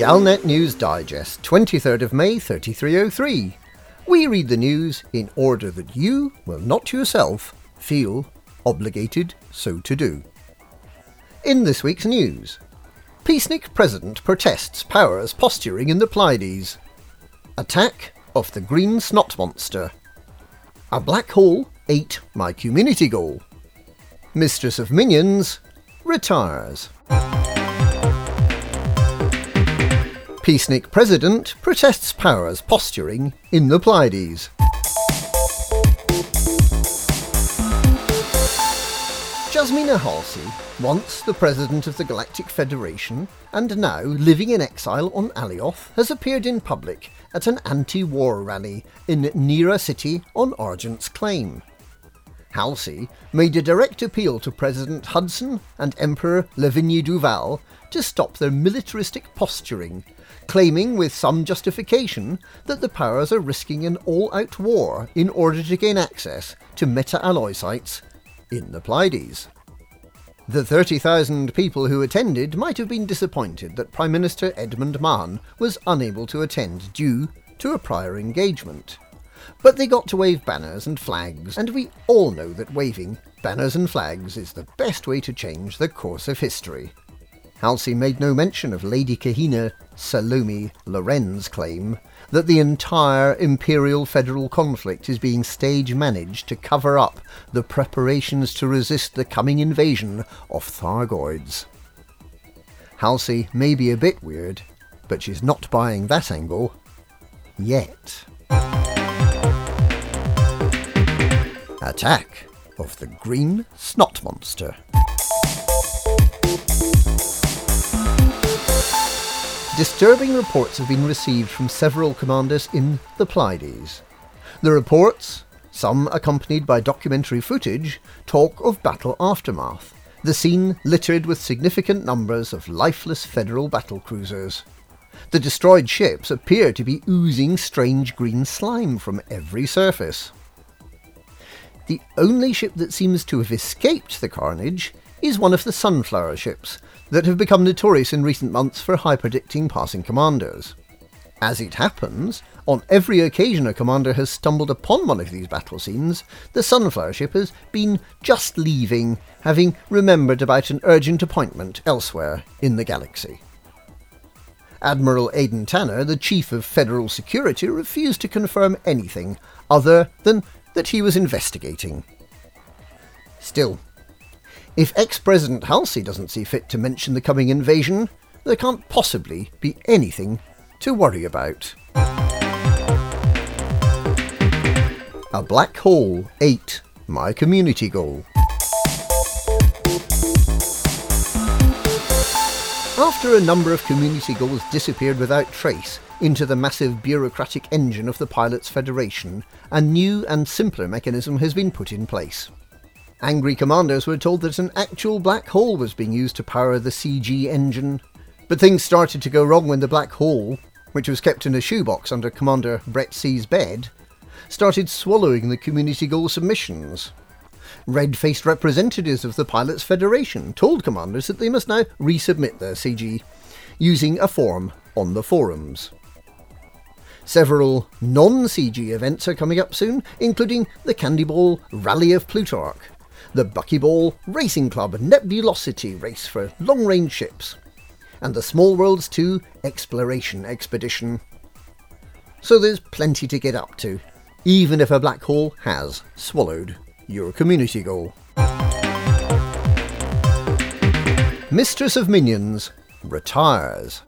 Galnet News Digest, 23rd of May 3303. We read the news in order that you will not yourself feel obligated so to do. In this week's news, Peacenik President protests powers posturing in the Pleiades. Attack of the Green Snot Monster. A black hole ate my community goal. Mistress of Minions retires. Peacenik President protests powers posturing in the Pleiades. Jasmina Halsey, once the president of the Galactic Federation and now living in exile on Alioth, has appeared in public at an anti-war rally in Nera City on Argent's claim. Halsey made a direct appeal to President Hudson and Emperor Lavigny-Duval to stop their militaristic posturing, claiming with some justification that the powers are risking an all-out war in order to gain access to meta-alloy sites in the Pleiades. The 30,000 people who attended might have been disappointed that Prime Minister Edmund Mahon was unable to attend due to a prior engagement. But they got to wave banners and flags, and we all know that waving banners and flags is the best way to change the course of history. Halsey made no mention of Lady Kahina Salome Loren's claim that the entire Imperial Federal conflict is being stage managed to cover up the preparations to resist the coming invasion of Thargoids. Halsey may be a bit weird, but she's not buying that angle. Yet. Attack of the Green Snot Monster. Disturbing reports have been received from several commanders in the Pleiades. The reports, some accompanied by documentary footage, talk of battle aftermath, the scene littered with significant numbers of lifeless Federal battle cruisers. The destroyed ships appear to be oozing strange green slime from every surface. The only ship that seems to have escaped the carnage is one of the Sunflower ships, that have become notorious in recent months for hyperdicting passing commanders. As it happens, on every occasion a commander has stumbled upon one of these battle scenes, the Sunflower ship has been just leaving, having remembered about an urgent appointment elsewhere in the galaxy. Admiral Aden Tanner, the Chief of Federal Security, refused to confirm anything other than that he was investigating. Still, if ex-President Halsey doesn't see fit to mention the coming invasion, there can't possibly be anything to worry about. A black hole ate my community goal. After a number of community goals disappeared without trace into the massive bureaucratic engine of the Pilots Federation, a new and simpler mechanism has been put in place. Angry commanders were told that an actual black hole was being used to power the CG engine. But things started to go wrong when the black hole, which was kept in a shoebox under Commander Brett C's bed, started swallowing the community goal submissions. Red faced representatives of the Pilots Federation told commanders that they must now resubmit their CG using a form on the forums. Several non CG events are coming up soon, including the Candy Ball Rally of Plutarch, the Buckyball Racing Club Nebulosity Race for long range ships, and the Small Worlds 2 Exploration Expedition. So there's plenty to get up to, even if a black hole has swallowed your community goal. Mistress of Minions retires.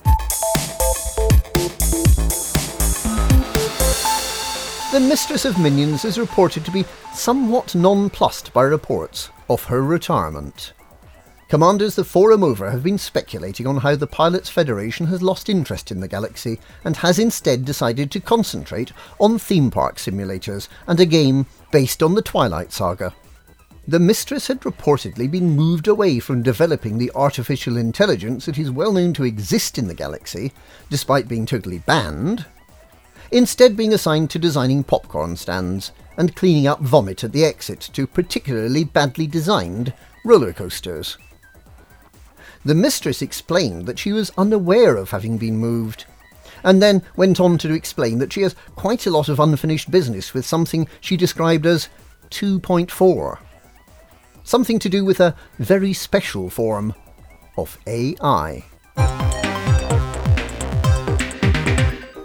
The Mistress of Minions is reported to be somewhat nonplussed by reports of her retirement. Commanders the forum over have been speculating on how the Pilots Federation has lost interest in the galaxy and has instead decided to concentrate on theme park simulators and a game based on the Twilight Saga. The Mistress had reportedly been moved away from developing the artificial intelligence that is well known to exist in the galaxy, despite being totally banned, instead being assigned to designing popcorn stands and cleaning up vomit at the exit to particularly badly designed roller coasters. the mistress explained that she was unaware of having been moved, and then went on to explain that she has quite a lot of unfinished business with something she described as 2.4. Something to do with a very special form of AI.